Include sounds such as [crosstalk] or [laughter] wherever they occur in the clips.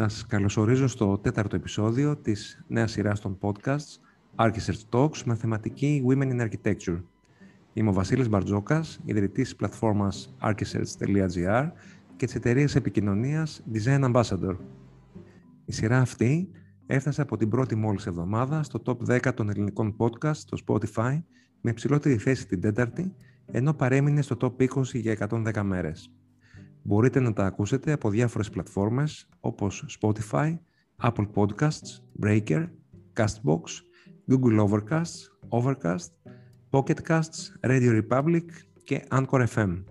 Σας καλωσορίζω στο τέταρτο επεισόδιο της νέας σειράς των podcasts Architects Talks με θεματική Women in Architecture. Είμαι ο Βασίλης Μπαρτζόκας, ιδρυτής της πλατφόρμας architects.gr και της εταιρείας επικοινωνίας Design Ambassador. Η σειρά αυτή έφτασε από την πρώτη μόλις εβδομάδα στο top 10 των ελληνικών podcast στο Spotify με υψηλότερη θέση την τέταρτη, ενώ παρέμεινε στο top 20 για 110 μέρες. Μπορείτε να τα ακούσετε από διάφορες πλατφόρμες όπως Spotify, Apple Podcasts, Breaker, Castbox, Google Overcast, Overcast, Pocket Casts, Radio Republic και Anchor FM.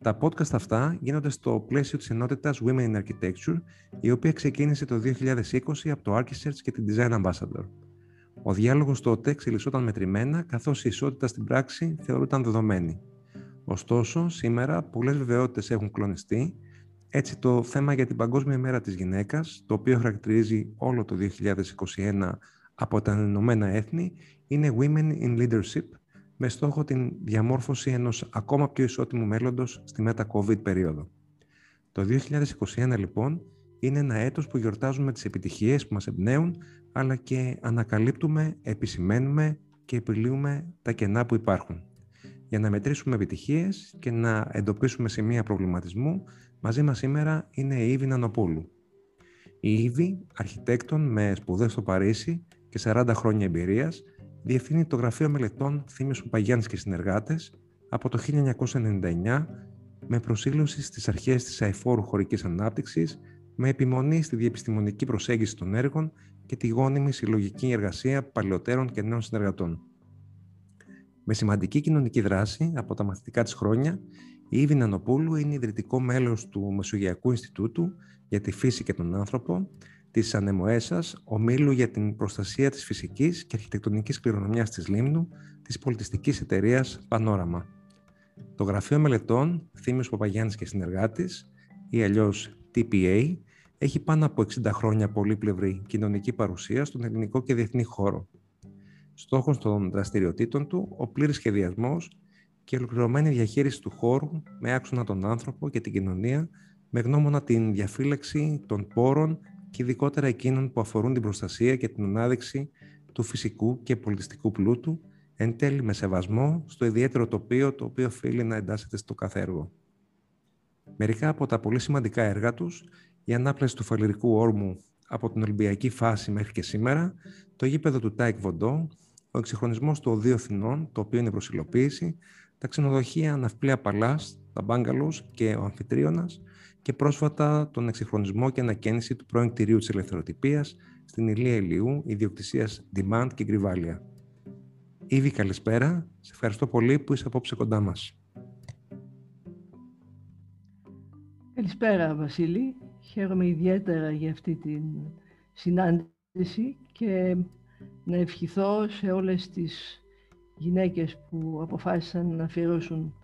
Τα podcast αυτά γίνονται στο πλαίσιο της ενότητας Women in Architecture, η οποία ξεκίνησε το 2020 από το Architects και την Design Ambassador. Ο διάλογος τότε εξελισσόταν μετρημένα, καθώς η ισότητα στην πράξη θεωρούταν δεδομένη. Ωστόσο, σήμερα πολλές βεβαιότητες έχουν κλονιστεί, έτσι το θέμα για την Παγκόσμια ημέρα της γυναίκας, το οποίο χαρακτηρίζει όλο το 2021 από τα Ηνωμένα Έθνη, είναι Women in Leadership, με στόχο την διαμόρφωση ενός ακόμα πιο ισότιμου μέλλοντος στη μετα-COVID περίοδο. Το 2021 λοιπόν είναι ένα έτος που γιορτάζουμε τις επιτυχίες που μας εμπνέουν, αλλά και ανακαλύπτουμε, επισημαίνουμε και επιλύουμε τα κενά που υπάρχουν. Για να μετρήσουμε επιτυχίες και να εντοπίσουμε σημεία προβληματισμού, μαζί μας σήμερα είναι η Ήβη Νανοπούλου. Η Ήβη, αρχιτέκτον με σπουδές στο Παρίσι και 40 χρόνια εμπειρίας, διευθύνει το Γραφείο Μελετών Θήμιος Παπαγιάννης και Συνεργάτες από το 1999 με προσήλωση στις αρχές της αεφόρου χωρικής ανάπτυξης, με επιμονή στη διεπιστημονική προσέγγιση των έργων και τη γόνιμη συλλογική εργασία παλαιότερων και νέων συνεργατών. Με σημαντική κοινωνική δράση από τα μαθητικά της χρόνια, η Ήβη Νανοπούλου είναι ιδρυτικό μέλος του Μεσογειακού Ινστιτούτου για τη Φύση και τον Άνθρωπο, της Ανεμοέσας, ομίλου για την προστασία της φυσικής και αρχιτεκτονικής κληρονομιάς της Λίμνου, της πολιτιστικής εταιρείας Πανόραμα. Το Γραφείο Μελετών Θήμιος Παπαγιάννης και Συνεργάτης, ή αλλιώς TPA, έχει πάνω από 60 χρόνια πολύπλευρη κοινωνική παρουσία στον ελληνικό και διεθνή χώρο. Στόχος των δραστηριοτήτων του, ο πλήρης σχεδιασμός και ολοκληρωμένη διαχείριση του χώρου με άξονα τον άνθρωπο και την κοινωνία, με γνώμονα την διαφύλαξη των πόρων και ειδικότερα εκείνων που αφορούν την προστασία και την ανάδειξη του φυσικού και πολιτιστικού πλούτου, εν τέλει με σεβασμό στο ιδιαίτερο τοπίο το οποίο οφείλει να εντάσσεται στο κάθε έργο. Μερικά από τα πολύ σημαντικά έργα τους, η ανάπλαση του φαληρικού όρμου από την Ολυμπιακή φάση μέχρι και σήμερα, το γήπεδο του Τάε Κβον Ντο, ο εκσυγχρονισμός του Ωδείου Αθηνών, το οποίο είναι προσιλοποίηση, τα ξενοδοχεία Nafplia Palace, τα bungalows και ο Αμφιτρίωνας και πρόσφατα τον εκσυγχρονισμό και ανακαίνιση του πρώην κτηρίου της Ελευθεροτυπίας στην Ηλία Ηλιού, ιδιοκτησίας Dimand και Γκριβάλια. Ήβη, καλησπέρα. Σε ευχαριστώ πολύ που είσαι απόψε κοντά μας. Καλησπέρα, Βασίλη. Χαίρομαι ιδιαίτερα για αυτή την συνάντηση και να ευχηθώ σε όλες τις γυναίκες που αποφάσισαν να αφιερώσουν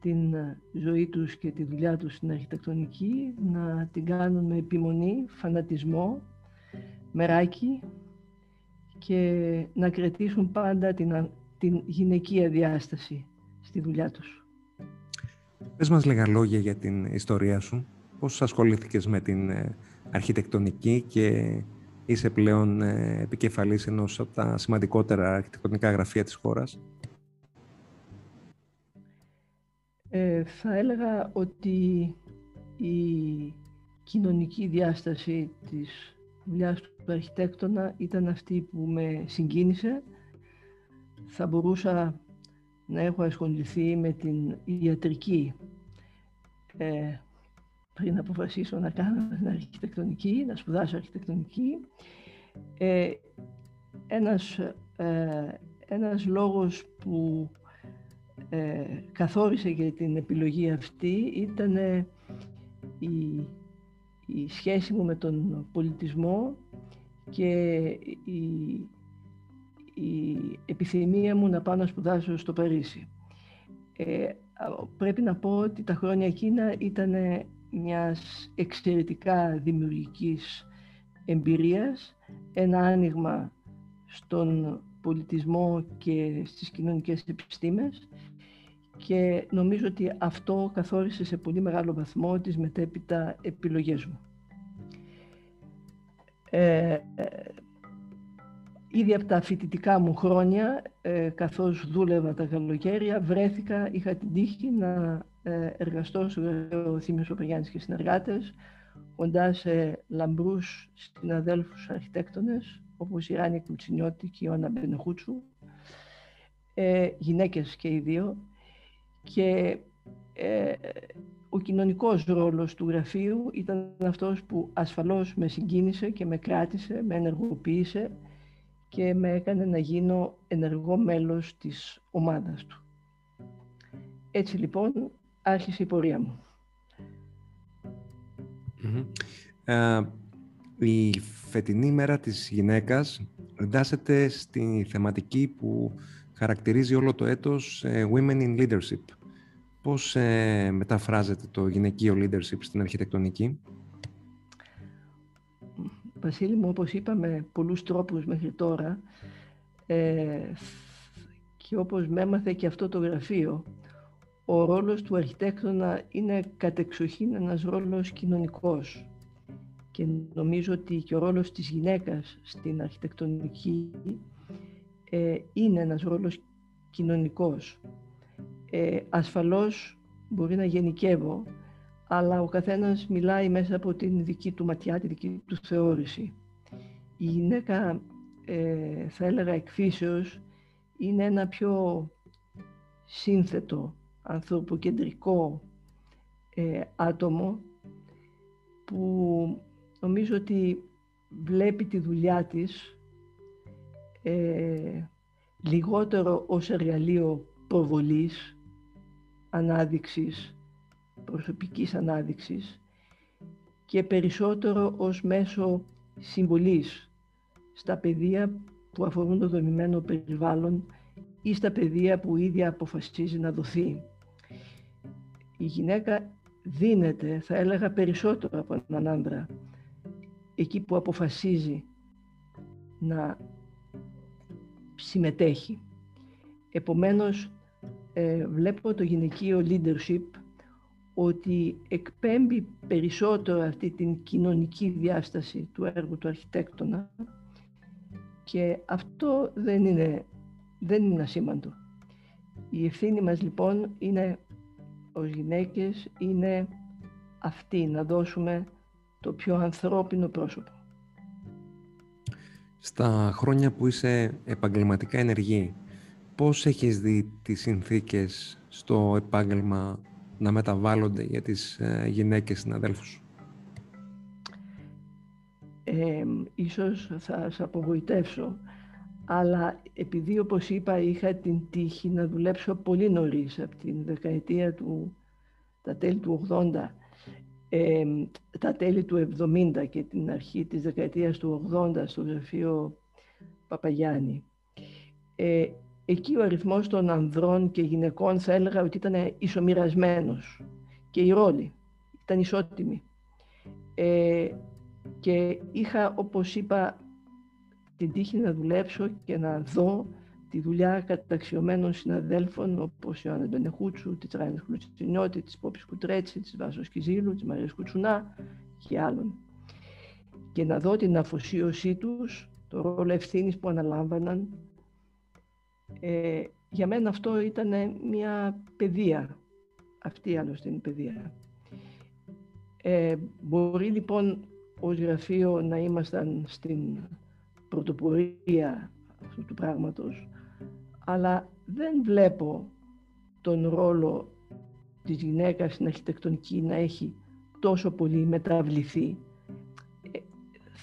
την ζωή τους και τη δουλειά τους στην αρχιτεκτονική, να την κάνουν με επιμονή, φανατισμό, μεράκι και να κρατήσουν πάντα την, την γυναικεία διάσταση στη δουλειά τους. Πες μας λίγα λόγια για την ιστορία σου. Πώς ασχολήθηκες με την ε, αρχιτεκτονική και είσαι πλέον ε, επικεφαλής ενός από τα σημαντικότερα αρχιτεκτονικά γραφεία της χώρας; Ε, θα έλεγα ότι η κοινωνική διάσταση της δουλειάς του αρχιτέκτονα ήταν αυτή που με συγκίνησε. Θα μπορούσα να έχω ασχοληθεί με την ιατρική ε, πριν αποφασίσω να κάνω αρχιτεκτονική, να σπουδάσω αρχιτεκτονική. Ε, ένας, ε, ένας λόγος που ε, καθόρισε για την επιλογή αυτή ήταν η, η σχέση μου με τον πολιτισμό και η, η επιθυμία μου να πάω να σπουδάσω στο Παρίσι. Ε, πρέπει να πω ότι τα χρόνια εκείνα ήταν μιας εξαιρετικά δημιουργικής εμπειρίας, ένα άνοιγμα στον πολιτισμό και στις κοινωνικές επιστήμες και νομίζω ότι αυτό καθόρισε σε πολύ μεγάλο βαθμό τις μετέπειτα επιλογές μου. Ε, Ήδη από τα φοιτητικά μου χρόνια, ε, καθώς δούλευα τα καλοκαίρια, βρέθηκα, είχα την τύχη να ε, εργαστώ στο γραφείο Θήμιος Παπαγιάννης και συνεργάτες, κοντά σε λαμπρούς συναδέλφους αρχιτέκτονες, όπως η Ράνια Κουτσινιώτη και η Ιωάννα Μπενεχούτσου, ε, γυναίκες και οι δύο, και ε, ο κοινωνικός ρόλος του γραφείου ήταν αυτός που ασφαλώς με συγκίνησε και με κράτησε, με ενεργοποίησε και με έκανε να γίνω ενεργό μέλος της ομάδας του. Έτσι λοιπόν άρχισε η πορεία μου. Ε, η φετινή μέρα της γυναίκας εντάσσεται στη θεματική που χαρακτηρίζει όλο το έτος ε, Women in Leadership. Πώς ε, μεταφράζεται το γυναικείο leadership στην αρχιτεκτονική; Βασίλη μου, όπως είπαμε, πολλούς τρόπους μέχρι τώρα ε, και όπως με έμαθε και αυτό το γραφείο, ο ρόλος του αρχιτέκτονα είναι κατεξοχήν ένας ρόλος κοινωνικός και νομίζω ότι και ο ρόλος της γυναίκας στην αρχιτεκτονική ε, είναι ένας ρόλος κοινωνικός. Ε, ασφαλώς μπορεί να γενικεύω, αλλά ο καθένας μιλάει μέσα από την δική του ματιά, τη δική του θεώρηση. Η γυναίκα, ε, θα έλεγα εκφύσεως, είναι ένα πιο σύνθετο, ανθρωποκεντρικό ε, άτομο που νομίζω ότι βλέπει τη δουλειά της ε, λιγότερο ως εργαλείο προβολής, ανάδειξης προσωπικής ανάδειξης και περισσότερο ως μέσο συμβολής στα παιδεία που αφορούν το δομημένο περιβάλλον ή στα παιδεία που ίδια αποφασίζει να δοθεί. Η γυναίκα δίνεται, θα έλεγα, περισσότερο από έναν άντρα εκεί που αποφασίζει να συμμετέχει. Επομένως, ε, βλέπω το γυναικείο leadership ότι εκπέμπει περισσότερο αυτή την κοινωνική διάσταση του έργου του αρχιτέκτονα και αυτό δεν είναι, δεν είναι ασήμαντο. Η ευθύνη μας λοιπόν είναι ως γυναίκες είναι αυτή να δώσουμε το πιο ανθρώπινο πρόσωπο. Στα χρόνια που είσαι επαγγελματικά ενεργή, πώς έχεις δει τις συνθήκες στο επάγγελμα να μεταβάλλονται για τις ε, γυναίκες συναδέλφους; Ε, ίσως θα σε απογοητεύσω, αλλά επειδή όπως είπα είχα την τύχη να δουλέψω πολύ νωρίς από την δεκαετία του, τα τέλη του 80, ε, τα τέλη του 70 και την αρχή της δεκαετίας του 80 στο γραφείο Παπαγιάννη. Ε, εκεί ο αριθμός των ανδρών και γυναικών θα έλεγα ότι ήταν ισομοιρασμένος και οι ρόλοι ήταν ισότιμοι. Ε, και είχα, όπως είπα, την τύχη να δουλέψω και να δω τη δουλειά καταξιωμένων συναδέλφων όπως η Ιωάννα Μπενεχούτσου, της Τράνης Χλουτσινιώτη, της Πόπης Κουτρέτσι, της Βάσος Κιζήλου, της Μαρίας Κουτσουνά και άλλων. Και να δω την αφοσίωσή τους, το ρόλο ευθύνης που αναλάμβαναν ε, για μένα αυτό ήταν μια παιδεία. Αυτή άλλωστε είναι η παιδεία. Ε, μπορεί λοιπόν ως γραφείο να ήμασταν στην πρωτοπορία αυτού του πράγματος, αλλά δεν βλέπω τον ρόλο της γυναίκας στην αρχιτεκτονική να έχει τόσο πολύ μεταβληθεί. Ε,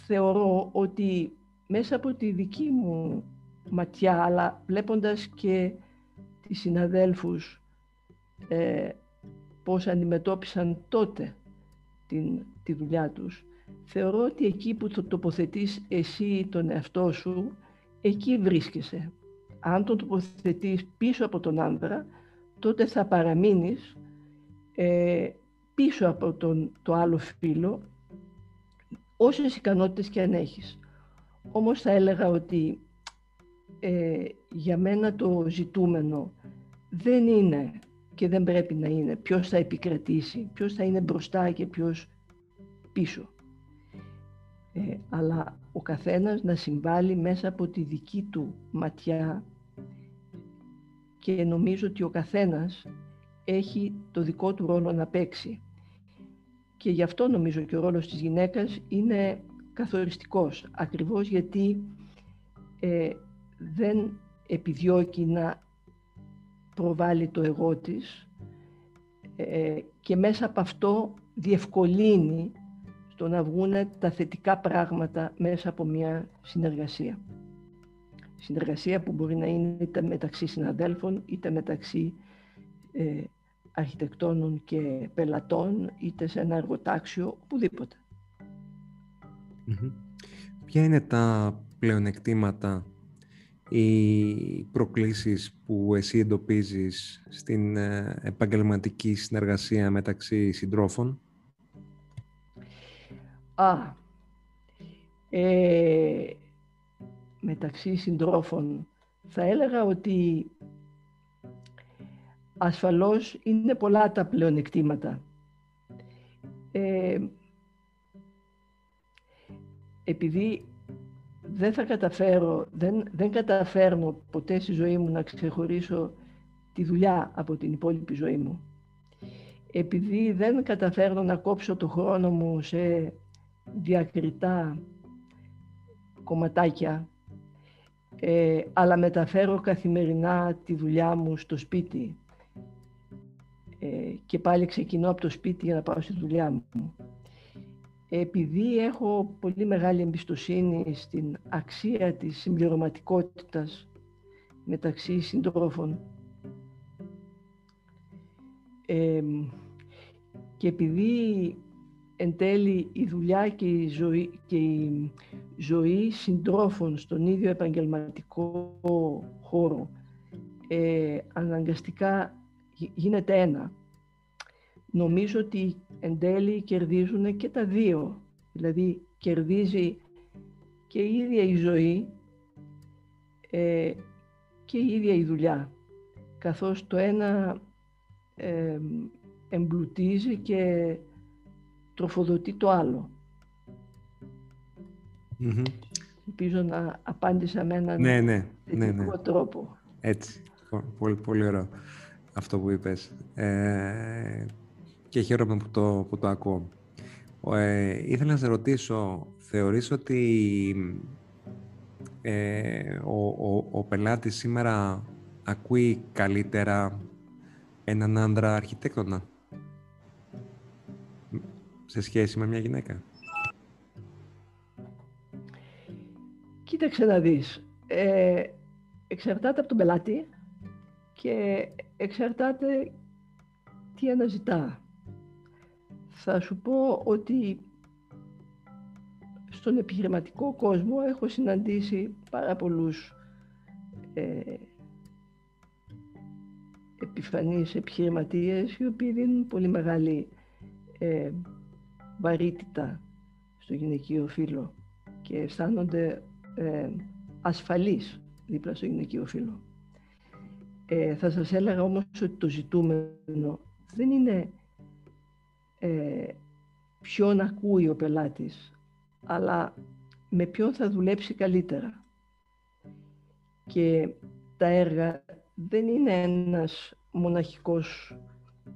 θεωρώ ότι μέσα από τη δική μου ματιά, αλλά βλέποντας και τις συναδέλφους ε, πώς αντιμετώπισαν τότε την, τη δουλειά τους, θεωρώ ότι εκεί που το τοποθετείς εσύ τον εαυτό σου, εκεί βρίσκεσαι. Αν τον τοποθετείς πίσω από τον άνδρα, τότε θα παραμείνεις ε, πίσω από τον, το άλλο φίλο, όσες ικανότητες και αν έχεις. Όμως θα έλεγα ότι ε, για μένα το ζητούμενο δεν είναι και δεν πρέπει να είναι ποιος θα επικρατήσει, ποιος θα είναι μπροστά και ποιος πίσω. Ε, αλλά ο καθένας να συμβάλλει μέσα από τη δική του ματιά και νομίζω ότι ο καθένας έχει το δικό του ρόλο να παίξει. Και γι' αυτό νομίζω και ο ρόλος της γυναίκας είναι καθοριστικός, ακριβώς γιατί ε, δεν επιδιώκει να προβάλλει το εγώ της ε, και μέσα από αυτό διευκολύνει στο να βγουν τα θετικά πράγματα μέσα από μια συνεργασία. Συνεργασία που μπορεί να είναι είτε μεταξύ συναδέλφων, είτε μεταξύ ε, αρχιτεκτόνων και πελατών, είτε σε ένα εργοτάξιο, οπουδήποτε. Ποια είναι τα πλεονεκτήματα ή προκλήσεις που εσύ εντοπίζεις στην ε, επαγγελματική συνεργασία μεταξύ συντρόφων; Α, ε, μεταξύ συντρόφων θα έλεγα ότι ασφαλώς είναι πολλά τα πλεονεκτήματα. Ε, επειδή δεν θα καταφέρω, δεν, δεν καταφέρνω ποτέ στη ζωή μου να ξεχωρίσω τη δουλειά από την υπόλοιπη ζωή μου. Επειδή δεν καταφέρνω να κόψω το χρόνο μου σε διακριτά κομματάκια, ε, αλλά μεταφέρω καθημερινά τη δουλειά μου στο σπίτι ε, και πάλι ξεκινώ από το σπίτι για να πάω στη δουλειά μου. Επειδή έχω πολύ μεγάλη εμπιστοσύνη στην αξία της συμπληρωματικότητας μεταξύ συντρόφων ε, και επειδή εν τέλει η δουλειά και η ζωή, και η ζωή συντρόφων στον ίδιο επαγγελματικό χώρο ε, αναγκαστικά γίνεται ένα. Νομίζω ότι εν τέλει κερδίζουν και τα δύο. Δηλαδή κερδίζει και η ίδια η ζωή ε, και η ίδια η δουλειά. Καθώς το ένα ε, εμπλουτίζει και τροφοδοτεί το άλλο. Mm-hmm. Ελπίζω να απάντησα με έναν ναι, ναι, ναι, ναι. τρόπο. Έτσι. Πολύ, πολύ ωραίο αυτό που είπες. Ε, και χαίρομαι που το, που το ακούω. Ε, ήθελα να σε ρωτήσω, θεωρείς ότι ε, ο, ο, ο πελάτης σήμερα ακούει καλύτερα έναν άντρα αρχιτέκτονα; Σε σχέση με μια γυναίκα; Κοίταξε να δεις. Ε, εξαρτάται από τον πελάτη και εξαρτάται τι αναζητά. Θα σου πω ότι στον επιχειρηματικό κόσμο έχω συναντήσει πάρα πολλούς ε, επιφανείς επιχειρηματίες οι οποίοι δίνουν πολύ μεγάλη ε, βαρύτητα στο γυναικείο φύλλο και αισθάνονται ε, ασφαλείς δίπλα στο γυναικείο φύλλο. Ε, θα σας έλεγα όμως ότι το ζητούμενο δεν είναι ε, ποιον ακούει ο πελάτης, αλλά με ποιον θα δουλέψει καλύτερα. Και τα έργα δεν είναι ένας μοναχικός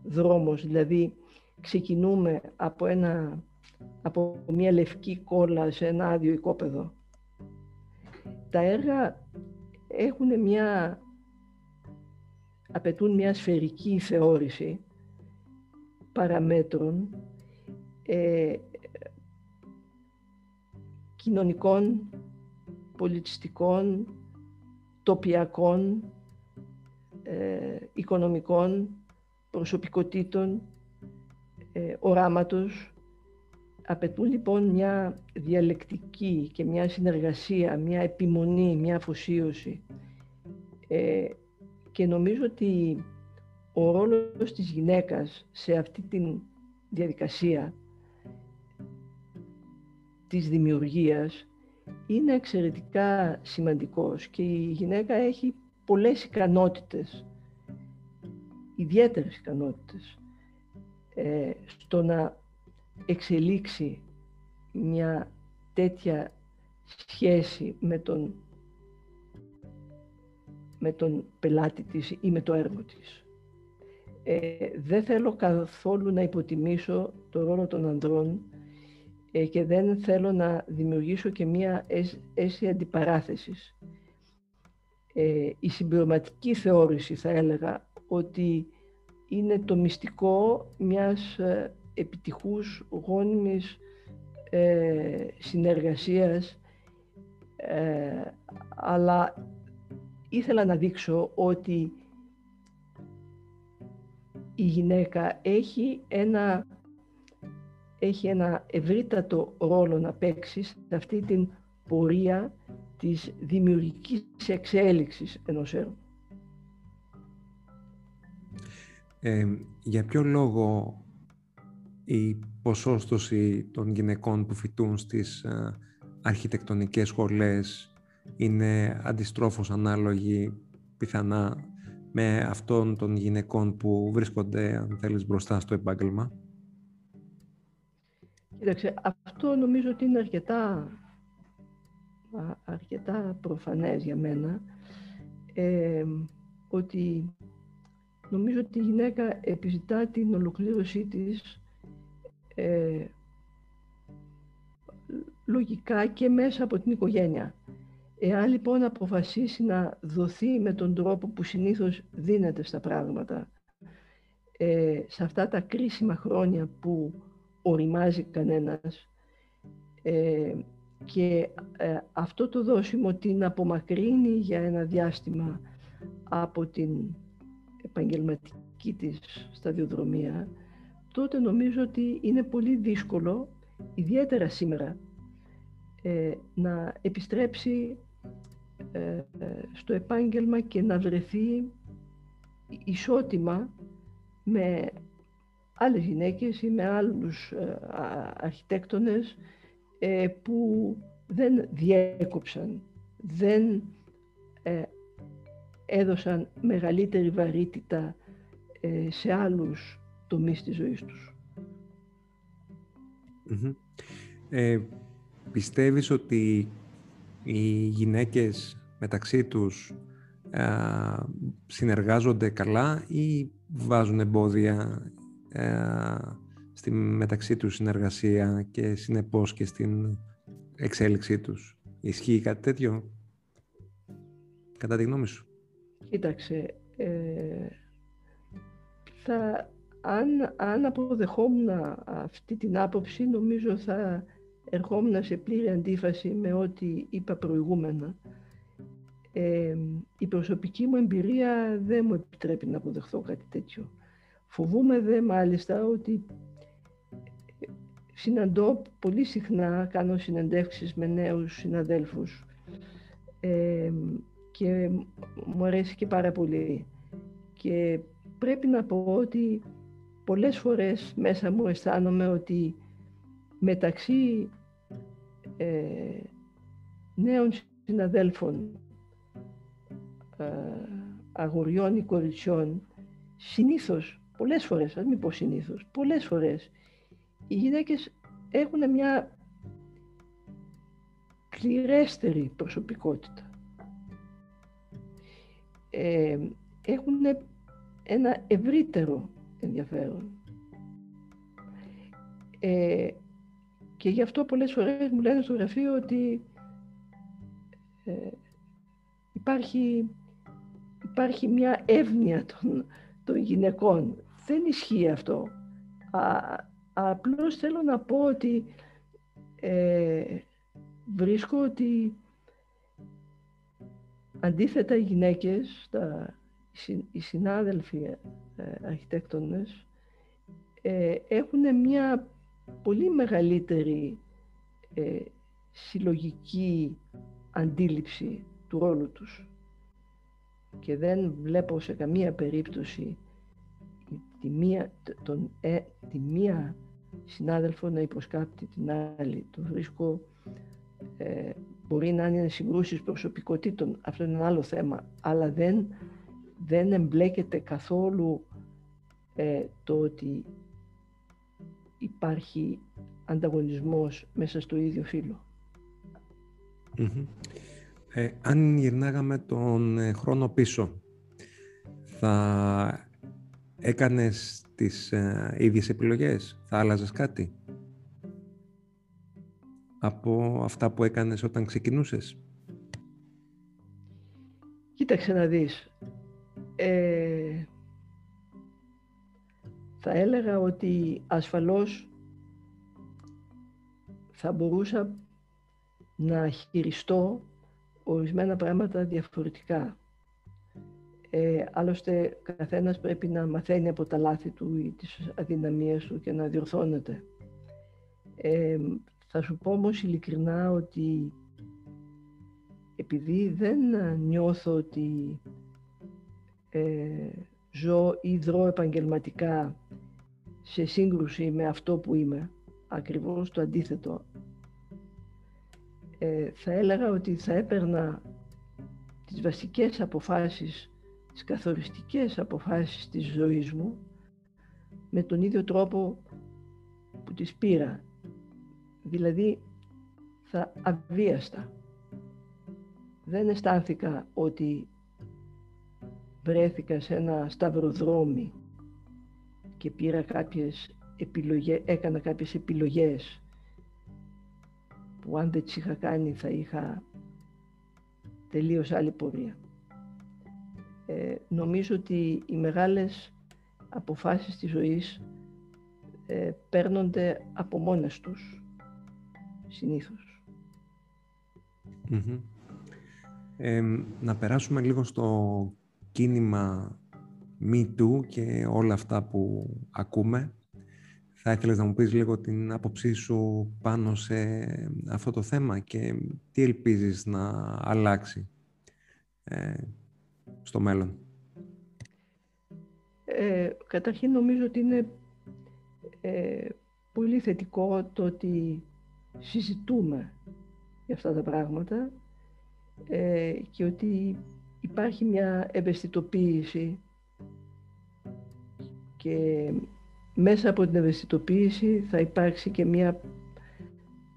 δρόμος, δηλαδή ξεκινούμε από, ένα, από μια λευκή κόλλα σε ένα άδειο οικόπεδο. Τα έργα έχουν μια, απαιτούν μια σφαιρική θεώρηση παραμέτρων ε, κοινωνικών, πολιτιστικών, τοπιακών, ε, οικονομικών, προσωπικότητων ε, οράματος απαιτούν λοιπόν μια διαλεκτική και μια συνεργασία, μια επιμονή, μια αφοσίωση. Ε, και νομίζω ότι ο ρόλος της γυναίκας σε αυτή τη διαδικασία της δημιουργίας είναι εξαιρετικά σημαντικός και η γυναίκα έχει πολλές ικανότητες, ιδιαίτερες ικανότητες ε, στο να εξελίξει μια τέτοια σχέση με τον, με τον πελάτη της ή με το έργο της. Ε, δεν θέλω καθόλου να υποτιμήσω το ρόλο των ανδρών ε, και δεν θέλω να δημιουργήσω και μία αίσθηση αντιπαράθεσης. Ε, η συμπληρωματική θεώρηση θα έλεγα ότι είναι το μυστικό μιας ε, επιτυχούς γόνιμης ε, συνεργασίας ε, αλλά ήθελα να δείξω ότι η γυναίκα έχει ένα, έχει ένα ευρύτατο ρόλο να παίξει σε αυτή την πορεία της δημιουργικής εξέλιξης ενός έργου. Ε, για ποιο λόγο η ποσόστοση των γυναικών που φοιτούν στις ε, αρχιτεκτονικές σχολές είναι αντιστρόφως ανάλογη πιθανά με αυτών των γυναικών που βρίσκονται, αν θέλεις, μπροστά στο επάγγελμα; Κοίταξε, αυτό νομίζω ότι είναι αρκετά, αρκετά προφανές για μένα, ε, ότι νομίζω ότι η γυναίκα επιζητά την ολοκλήρωσή της ε, λογικά και μέσα από την οικογένεια. Εάν λοιπόν αποφασίσει να δοθεί με τον τρόπο που συνήθως δίνεται στα πράγματα, ε, σε αυτά τα κρίσιμα χρόνια που οριμάζει κανένας ε, και ε, αυτό το δόσιμο την απομακρύνει για ένα διάστημα από την επαγγελματική της σταδιοδρομία, τότε νομίζω ότι είναι πολύ δύσκολο, ιδιαίτερα σήμερα, ε, να επιστρέψει ε, στο επάγγελμα και να βρεθεί ισότιμα με άλλες γυναίκες ή με άλλους ε, αρχιτέκτονες που δεν διέκοψαν, δεν έδωσαν μεγαλύτερη βαρύτητα σε άλλους τομείς της ζωής τους. Πιστεύεις ότι οι γυναίκες μεταξύ τους συνεργάζονται καλά ή βάζουν εμπόδια στη μεταξύ τους συνεργασία και συνεπώς και στην εξέλιξή τους; Ισχύει κάτι τέτοιο, κατά τη γνώμη σου. Κοίταξε, ε, θα, αν, αν αποδεχόμουν αυτή την άποψη, νομίζω θα ερχόμουν σε πλήρη αντίφαση με ό,τι είπα προηγούμενα. Ε, η προσωπική μου εμπειρία δεν μου επιτρέπει να αποδεχθώ κάτι τέτοιο. Φοβούμαι δε μάλιστα ότι συναντώ πολύ συχνά, κάνω συνεντεύξεις με νέους συναδέλφους ε, και μου αρέσει και πάρα πολύ. Και πρέπει να πω ότι πολλές φορές μέσα μου αισθάνομαι ότι μεταξύ ε, νέων συναδέλφων, ε, αγοριών ή κοριτσιών, συνήθως, πολλές φορές, ας μην πω συνήθως, πολλές φορές, οι γυναίκες έχουν μια κληρέστερη προσωπικότητα. Ε, έχουν ένα ευρύτερο ενδιαφέρον. Ε, και γι' αυτό πολλές φορές μου λένε στο γραφείο ότι ε, υπάρχει, υπάρχει μια εύνοια των, των γυναικών. Δεν ισχύει αυτό. Α, απλώς θέλω να πω ότι ε, βρίσκω ότι αντίθετα οι γυναίκες, τα, οι συνάδελφοι ε, αρχιτέκτονες, ε, έχουν μια πολύ μεγαλύτερη ε, συλλογική αντίληψη του ρόλου τους και δεν βλέπω σε καμία περίπτωση τη μία, τον, ε, τη μία συνάδελφο να υποσκάπτει την άλλη. Το βρίσκω ε, μπορεί να είναι συγκρούσεις προσωπικότητων, αυτό είναι ένα άλλο θέμα, αλλά δεν, δεν εμπλέκεται καθόλου ε, το ότι υπάρχει ανταγωνισμός μέσα στο ίδιο φύλλο. Ε, αν γυρνάγαμε τον ε, χρόνο πίσω, θα έκανες τις ε, ίδιες επιλογές, θα άλλαζες κάτι; Από αυτά που έκανες όταν ξεκινούσες; Κοίταξε να δεις. Ε, θα έλεγα ότι ασφαλώς θα μπορούσα να χειριστώ ορισμένα πράγματα διαφορετικά. Ε, άλλωστε, καθένας πρέπει να μαθαίνει από τα λάθη του ή τις αδυναμίες του και να διορθώνεται. Ε, θα σου πω όμως ειλικρινά ότι επειδή δεν νιώθω ότι ε, ζω ή δρώ επαγγελματικά σε σύγκρουση με αυτό που είμαι, ακριβώς το αντίθετο, ε, θα έλεγα ότι θα έπαιρνα τις βασικές αποφάσεις, τις καθοριστικές αποφάσεις της ζωής μου με τον ίδιο τρόπο που τις πήρα. Δηλαδή θα αβίαστα. Δεν αισθάνθηκα ότι βρέθηκα σε ένα σταυροδρόμι και πήρα κάποιες επιλογές, έκανα κάποιες επιλογές που αν δεν τις είχα κάνει θα είχα τελείως άλλη πορεία. Ε, νομίζω ότι οι μεγάλες αποφάσεις της ζωής ε, παίρνονται από μόνες τους, συνήθως. να περάσουμε λίγο στο κίνημα Me Too και όλα αυτά που ακούμε. Θα ήθελες να μου πεις λίγο την άποψή σου πάνω σε αυτό το θέμα και τι ελπίζεις να αλλάξει ε, στο μέλλον; Ε, καταρχήν νομίζω ότι είναι ε, πολύ θετικό το ότι συζητούμε για αυτά τα πράγματα ε, και ότι υπάρχει μια ευαισθητοποίηση και μέσα από την ευαισθητοποίηση θα υπάρξει και μια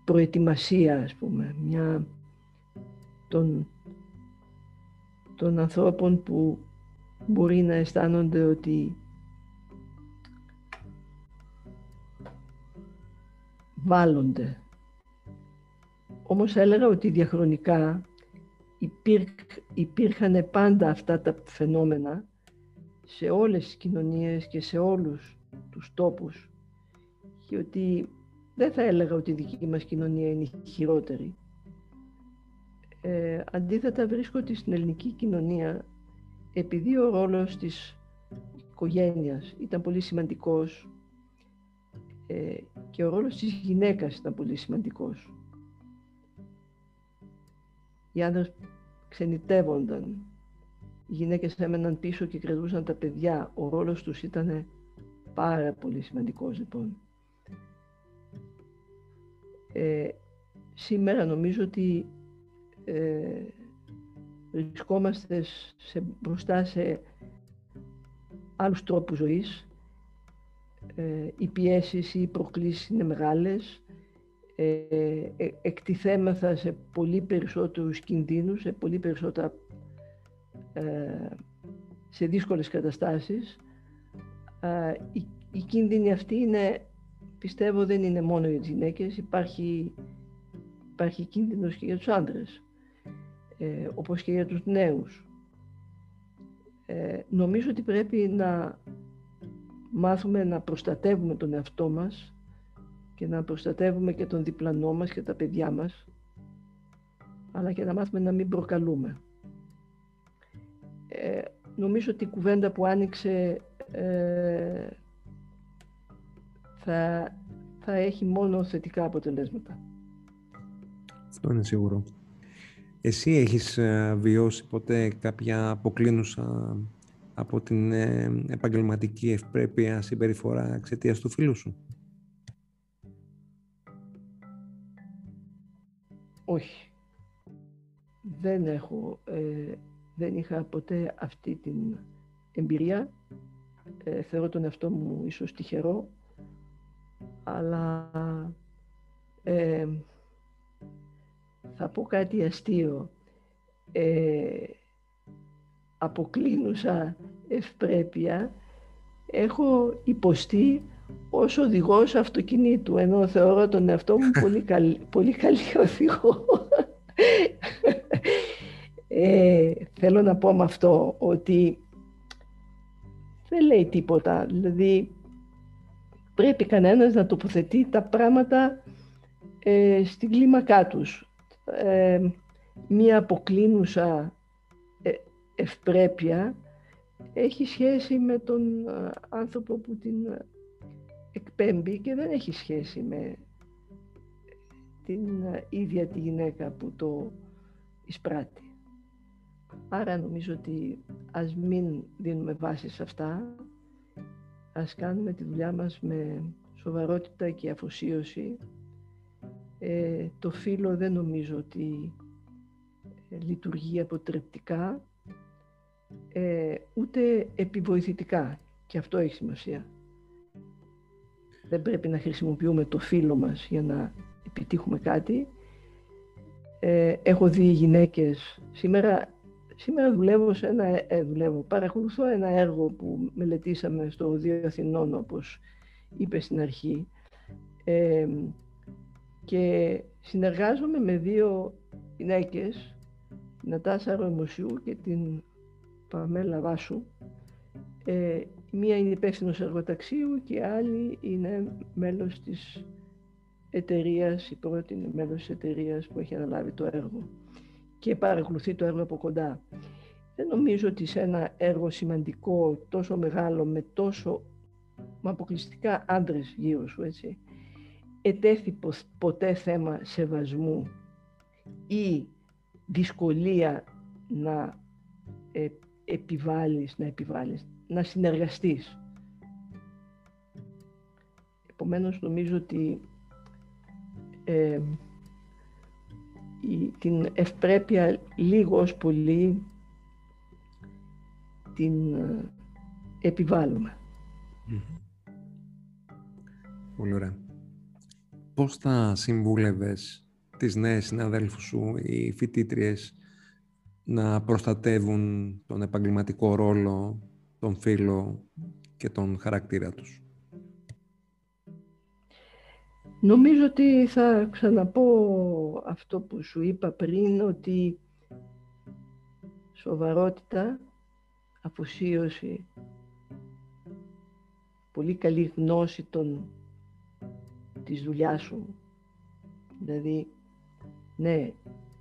προετοιμασία, ας πούμε, μια των, των ανθρώπων που μπορεί να αισθάνονται ότι βάλλονται. Όμως έλεγα ότι διαχρονικά υπήρχ, υπήρχαν πάντα αυτά τα φαινόμενα σε όλες τις κοινωνίες και σε όλους τους τόπους και ότι δεν θα έλεγα ότι η δική μας κοινωνία είναι χειρότερη. Ε, αντίθετα βρίσκω ότι στην ελληνική κοινωνία επειδή ο ρόλος της οικογένειας ήταν πολύ σημαντικός ε, και ο ρόλος της γυναίκας ήταν πολύ σημαντικός. Οι άντρες ξενιτεύονταν, οι γυναίκες έμεναν πίσω και κρατούσαν τα παιδιά. Ο ρόλος τους ήταν πάρα πολύ σημαντικός λοιπόν. Ε, σήμερα νομίζω ότι ε, βρισκόμαστε σε, μπροστά σε άλλους τρόπους ζωής. Ε, οι πιέσεις ή οι προκλήσεις είναι μεγάλες. Ε, ε, εκτιθέμεθα σε πολύ περισσότερους κινδύνους, σε πολύ περισσότερα ε, σε δύσκολες καταστάσεις. Η, η κίνδυνη αυτή είναι, πιστεύω δεν είναι μόνο για τις γυναίκες, υπάρχει, υπάρχει κίνδυνος και για τους άντρες, ε, όπως και για τους νέους. Ε, νομίζω ότι πρέπει να μάθουμε να προστατεύουμε τον εαυτό μας και να προστατεύουμε και τον διπλανό μας και τα παιδιά μας, αλλά και να μάθουμε να μην προκαλούμε. Ε, νομίζω ότι η κουβέντα που άνοιξε ε, θα, θα έχει μόνο θετικά αποτελέσματα. Αυτό είναι σίγουρο. Εσύ έχεις ε, βιώσει ποτέ κάποια αποκλίνουσα από την ε, επαγγελματική ευπρέπεια συμπεριφορά εξαιτίας του φίλου σου; Όχι. Δεν έχω δεν είχα ποτέ αυτή την εμπειρία. Ε, θεωρώ τον εαυτό μου ίσως τυχερό, αλλά ε, θα πω κάτι αστείο. Ε, αποκλίνουσα ευπρέπεια έχω υποστεί ως οδηγός αυτοκινήτου, ενώ θεωρώ τον εαυτό μου [laughs] πολύ καλή, πολύ καλή οδηγό. Ε, θέλω να πω με αυτό ότι δεν λέει τίποτα. Δηλαδή πρέπει κανένας να τοποθετεί τα πράγματα ε, στην κλίμακά τους. Ε, μία αποκλίνουσα ε, ευπρέπεια έχει σχέση με τον άνθρωπο που την εκπέμπει και δεν έχει σχέση με την ίδια τη γυναίκα που το εισπράττει. Άρα νομίζω ότι ας μην δίνουμε βάση σε αυτά, ας κάνουμε τη δουλειά μας με σοβαρότητα και αφοσίωση. Ε, το φύλλο δεν νομίζω ότι ε, λειτουργεί αποτρεπτικά, ε, ούτε επιβοηθητικά. Και αυτό έχει σημασία. Δεν πρέπει να χρησιμοποιούμε το φύλλο μας για να επιτύχουμε κάτι. Ε, έχω δει γυναίκες, σήμερα, σήμερα δουλεύω σε ένα, ε, δουλεύω, παρακολουθώ ένα έργο που μελετήσαμε στο Οδείο Αθηνών, όπως είπε στην αρχή, ε, και συνεργάζομαι με δύο γυναίκες, την Νατάσα Ροεμοσιού και την Παμέλα Βάσου. Ε, μία είναι υπεύθυνος εργοταξίου και η άλλη είναι μέλος της εταιρείας, η πρώτη είναι μέλος της εταιρείας που έχει αναλάβει το έργο και παρακολουθεί το έργο από κοντά. Δεν νομίζω ότι σε ένα έργο σημαντικό, τόσο μεγάλο, με τόσο με αποκλειστικά άντρες γύρω σου, έτσι, ετέθη ποτέ θέμα σεβασμού ή δυσκολία να ε, επιβάλλεις, να επιβάλλεις, να συνεργαστείς. Επομένως νομίζω ότι ε, η, την ευπρέπεια λίγο ως πολύ την ε, επιβάλλουμε. Πολύ ωραία. Πώς θα συμβούλευες τις νέες συναδέλφους σου, οι φοιτήτριες, να προστατεύουν τον επαγγελματικό ρόλο, τον φίλο και τον χαρακτήρα τους. Νομίζω ότι θα ξαναπώ αυτό που σου είπα πριν, ότι σοβαρότητα, αφοσίωση, πολύ καλή γνώση των, της δουλειάς σου. Δηλαδή, ναι,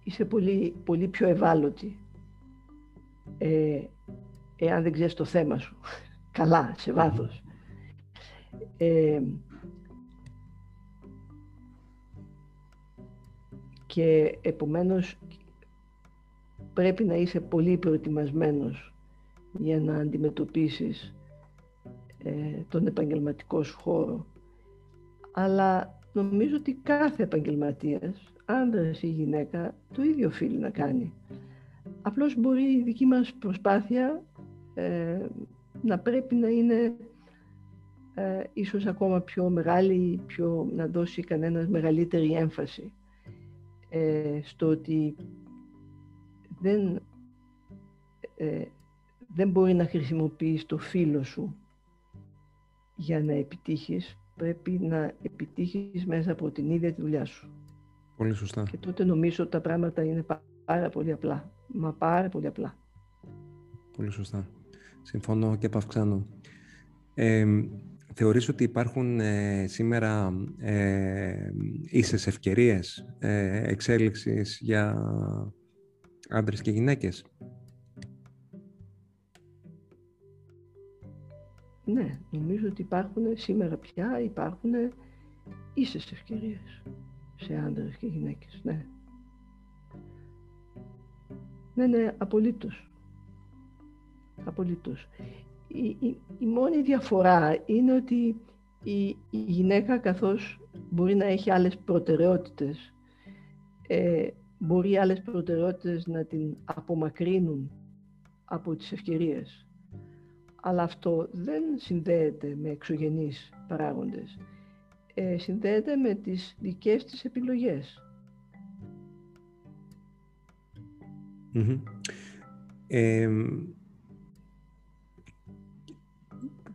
είσαι πολύ, πολύ πιο ευάλωτη ε, εάν δεν ξέρεις το θέμα σου. [laughs] Καλά, σε βάθος. Ε, και επομένως πρέπει να είσαι πολύ προετοιμασμένος για να αντιμετωπίσεις ε, τον επαγγελματικό σου χώρο. Αλλά νομίζω ότι κάθε επαγγελματίας άντρας ή γυναίκα το ίδιο οφείλει να κάνει. Απλώς μπορεί η δική μας προσπάθεια ε, να πρέπει να είναι ε, ίσως ακόμα πιο μεγάλη, πιο, να δώσει κανένας μεγαλύτερη έμφαση ε, στο ότι δεν, ε, δεν μπορεί να χρησιμοποιείς το φίλο σου για να επιτύχεις, πρέπει να επιτύχεις μέσα από την ίδια τη δουλειά σου. Πολύ σωστά. Και τότε νομίζω ότι τα πράγματα είναι πάρα πολύ απλά. Μα πάρα πολύ απλά. Πολύ σωστά. Συμφωνώ και επαυξάνω. Ε, θεωρείς ότι υπάρχουν ε, σήμερα ε, ίσες ευκαιρίες ε, εξέλιξης για άντρες και γυναίκες; Ναι, νομίζω ότι υπάρχουν σήμερα πια υπάρχουν ίσες ευκαιρίες σε άντρες και γυναίκες, ναι. Ναι, ναι, απολύτως. Απολύτως. Η, η, μόνη διαφορά είναι ότι η, η, γυναίκα καθώς μπορεί να έχει άλλες προτεραιότητες, ε, μπορεί άλλες προτεραιότητες να την απομακρύνουν από τις ευκαιρίες. Αλλά αυτό δεν συνδέεται με εξωγενείς παράγοντες ε, συνδέεται με τις δικές της επιλογές.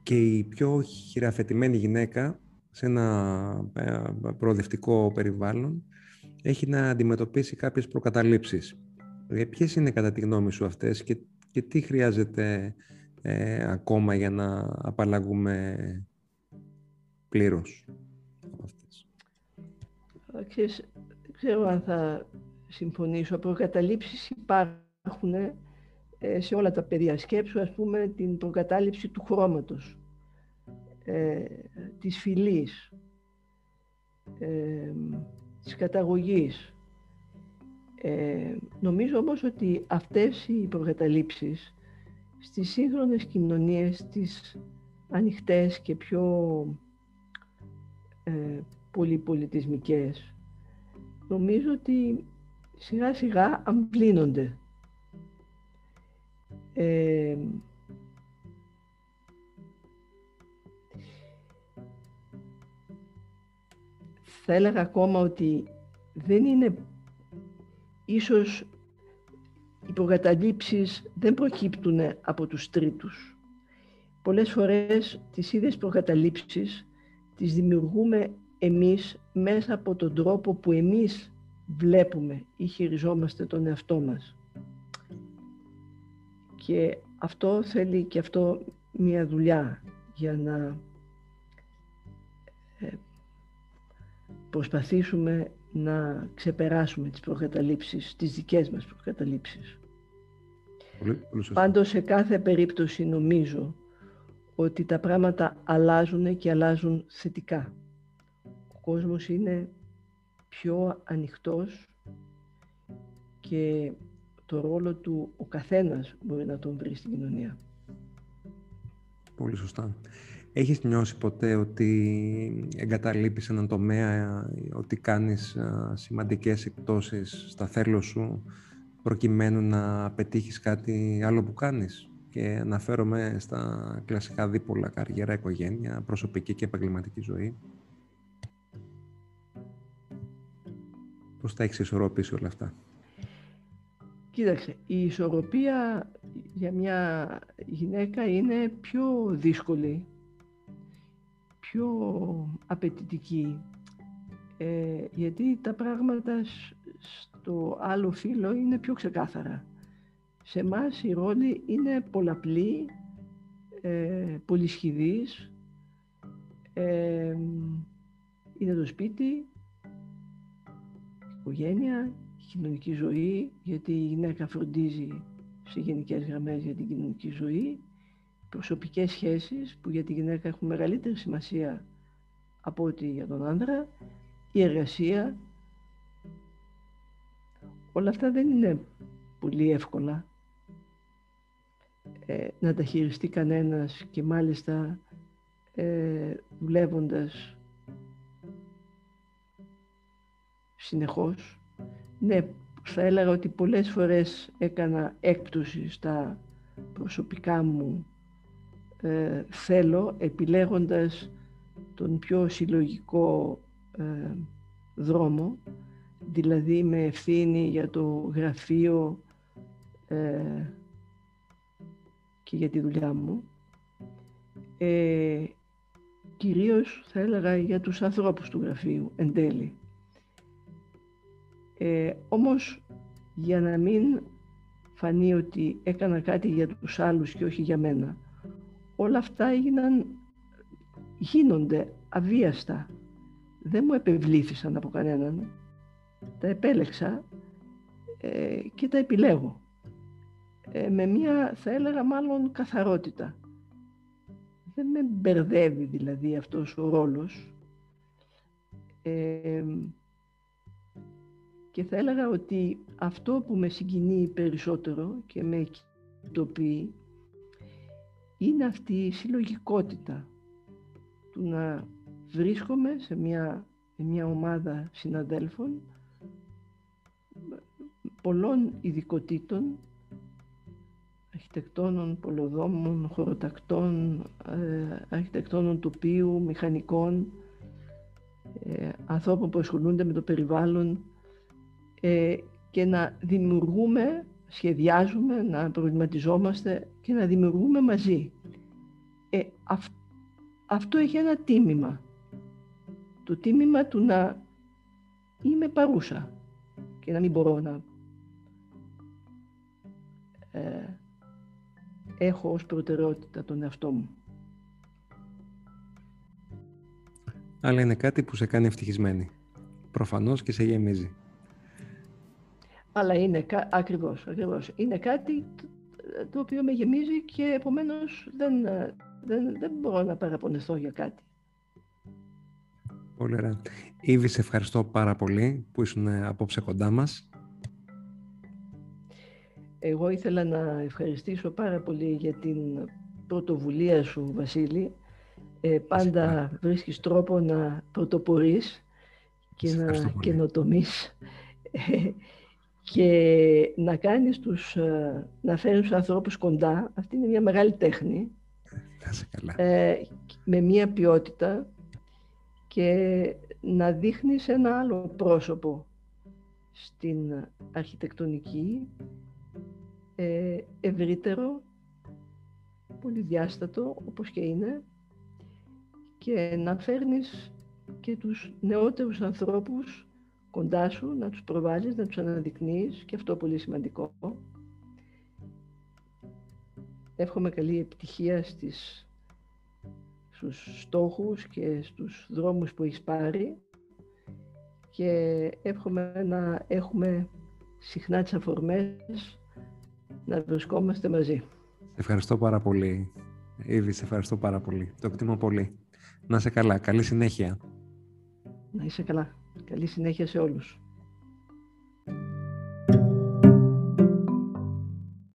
Και η πιο χειραφετημένη γυναίκα σε ένα ε, προοδευτικό περιβάλλον έχει να αντιμετωπίσει κάποιες προκαταλήψεις. Ε, ποιες είναι κατά τη γνώμη σου αυτές και, και τι χρειάζεται ε, ακόμα για να απαλλαγούμε πλήρως από αυτές; δεν ξέρω αν θα συμφωνήσω. Προκαταλήψεις υπάρχουν ε, σε όλα τα παιδιά. Σκέψου, ας πούμε, την προκατάληψη του χρώματος, ε, της φυλής, ε, της καταγωγής. Ε, νομίζω όμως ότι αυτές οι προκαταλήψεις στις σύγχρονες κοινωνίες, τις ανοιχτές και πιο ε, πολυπολιτισμικές, νομίζω ότι σιγά σιγά αμπλύνονται. Ε, θα έλεγα ακόμα ότι δεν είναι ίσως οι προκαταλήψεις δεν προκύπτουν από τους τρίτους. Πολλές φορές τις ίδιες προκαταλήψεις τις δημιουργούμε εμείς μέσα από τον τρόπο που εμείς βλέπουμε ή χειριζόμαστε τον εαυτό μας. Και αυτό θέλει και αυτό μια δουλειά για να ε, προσπαθήσουμε να ξεπεράσουμε τις προκαταλήψεις, τις δικές μας προκαταλήψεις. Πολύ, Πάντως σε κάθε περίπτωση νομίζω ότι τα πράγματα αλλάζουν και αλλάζουν θετικά. Ο κόσμος είναι πιο ανοιχτός και το ρόλο του ο καθένας μπορεί να τον βρει στην κοινωνία. Πολύ σωστά. Έχεις νιώσει ποτέ ότι εγκαταλείπεις έναν τομέα, ότι κάνεις σημαντικές εκπτώσεις στα θέλω σου προκειμένου να πετύχεις κάτι άλλο που κάνεις; Και αναφέρομαι στα κλασικά δίπολα καριέρα, οικογένεια, προσωπική και επαγγελματική ζωή. Πώς τα έχεις ισορροπήσει όλα αυτά; Κοίταξε, η ισορροπία για μια γυναίκα είναι πιο δύσκολη, πιο απαιτητική, ε, γιατί τα πράγματα στο άλλο φύλλο είναι πιο ξεκάθαρα. Σε εμάς η ρόλη είναι πολλαπλή, ε, πολυσχηδής, ε, είναι το σπίτι, η οικογένεια, η κοινωνική ζωή, γιατί η γυναίκα φροντίζει σε γενικές γραμμές για την κοινωνική ζωή, προσωπικές σχέσεις που για τη γυναίκα έχουν μεγαλύτερη σημασία από ό,τι για τον άντρα, η εργασία. Όλα αυτά δεν είναι πολύ εύκολα ε, να τα χειριστεί κανένας και μάλιστα ε, δουλεύοντας συνεχώς. Ναι, θα έλεγα ότι πολλές φορές έκανα έκπτωση στα προσωπικά μου ε, θέλω επιλέγοντας τον πιο συλλογικό ε, δρόμο δηλαδή με ευθύνη για το γραφείο ε, και για τη δουλειά μου. Ε, κυρίως θα έλεγα για τους ανθρώπους του γραφείου εν τέλει. Ε, όμως για να μην φανεί ότι έκανα κάτι για τους άλλους και όχι για μένα, όλα αυτά έγιναν, γίνονται αβίαστα. Δεν μου επευλήθησαν από κανέναν. Τα επέλεξα ε, και τα επιλέγω. Ε, με μια, θα έλεγα μάλλον, καθαρότητα. Δεν με μπερδεύει δηλαδή αυτός ο ρόλος. Ε, και θα έλεγα ότι αυτό που με συγκινεί περισσότερο και με κοιτοποιεί είναι αυτή η συλλογικότητα του να βρίσκομαι σε μια, μια ομάδα συναδέλφων πολλών ειδικοτήτων αρχιτεκτόνων, πολοδόμων, χωροτακτών, ε, αρχιτεκτόνων τοπίου, μηχανικών, ε, ανθρώπων που ασχολούνται με το περιβάλλον ε, και να δημιουργούμε σχεδιάζουμε, να προβληματιζόμαστε και να δημιουργούμε μαζί. Ε, αυτό έχει ένα τίμημα. Το τίμημα του να είμαι παρούσα και να μην μπορώ να ε, έχω ως προτεραιότητα τον εαυτό μου. Αλλά είναι κάτι που σε κάνει ευτυχισμένη. Προφανώς και σε γεμίζει. Αλλά είναι, ακριβώς, ακριβώς. Είναι κάτι το οποίο με γεμίζει και επομένως δεν, δεν, δεν μπορώ να παραπονεθώ για κάτι. Πολύ ωραία. Ήβη, σε ευχαριστώ πάρα πολύ που ήσουν απόψε κοντά μας. Εγώ ήθελα να ευχαριστήσω πάρα πολύ για την πρωτοβουλία σου, Βασίλη. Ε, πάντα βρίσκεις τρόπο να πρωτοπορείς και να καινοτομείς ε, και να κάνεις τους, ε, να φέρεις τους ανθρώπους κοντά. Αυτή είναι μια μεγάλη τέχνη. Ε, με μια ποιότητα και να δείχνεις ένα άλλο πρόσωπο στην αρχιτεκτονική ε, ευρύτερο, πολυδιάστατο όπως και είναι και να φέρνεις και τους νεότερους ανθρώπους κοντά σου, να τους προβάλλεις, να τους αναδεικνύεις και αυτό πολύ σημαντικό. Εύχομαι καλή επιτυχία στις, στους στόχους και στους δρόμους που έχεις πάρει και εύχομαι να έχουμε συχνά τις αφορμές να βρισκόμαστε μαζί. Ευχαριστώ πάρα πολύ. Ήδη, σε ευχαριστώ πάρα πολύ. Το εκτιμώ πολύ. Να είσαι καλά. Καλή συνέχεια. Να είσαι καλά. Καλή συνέχεια σε όλους.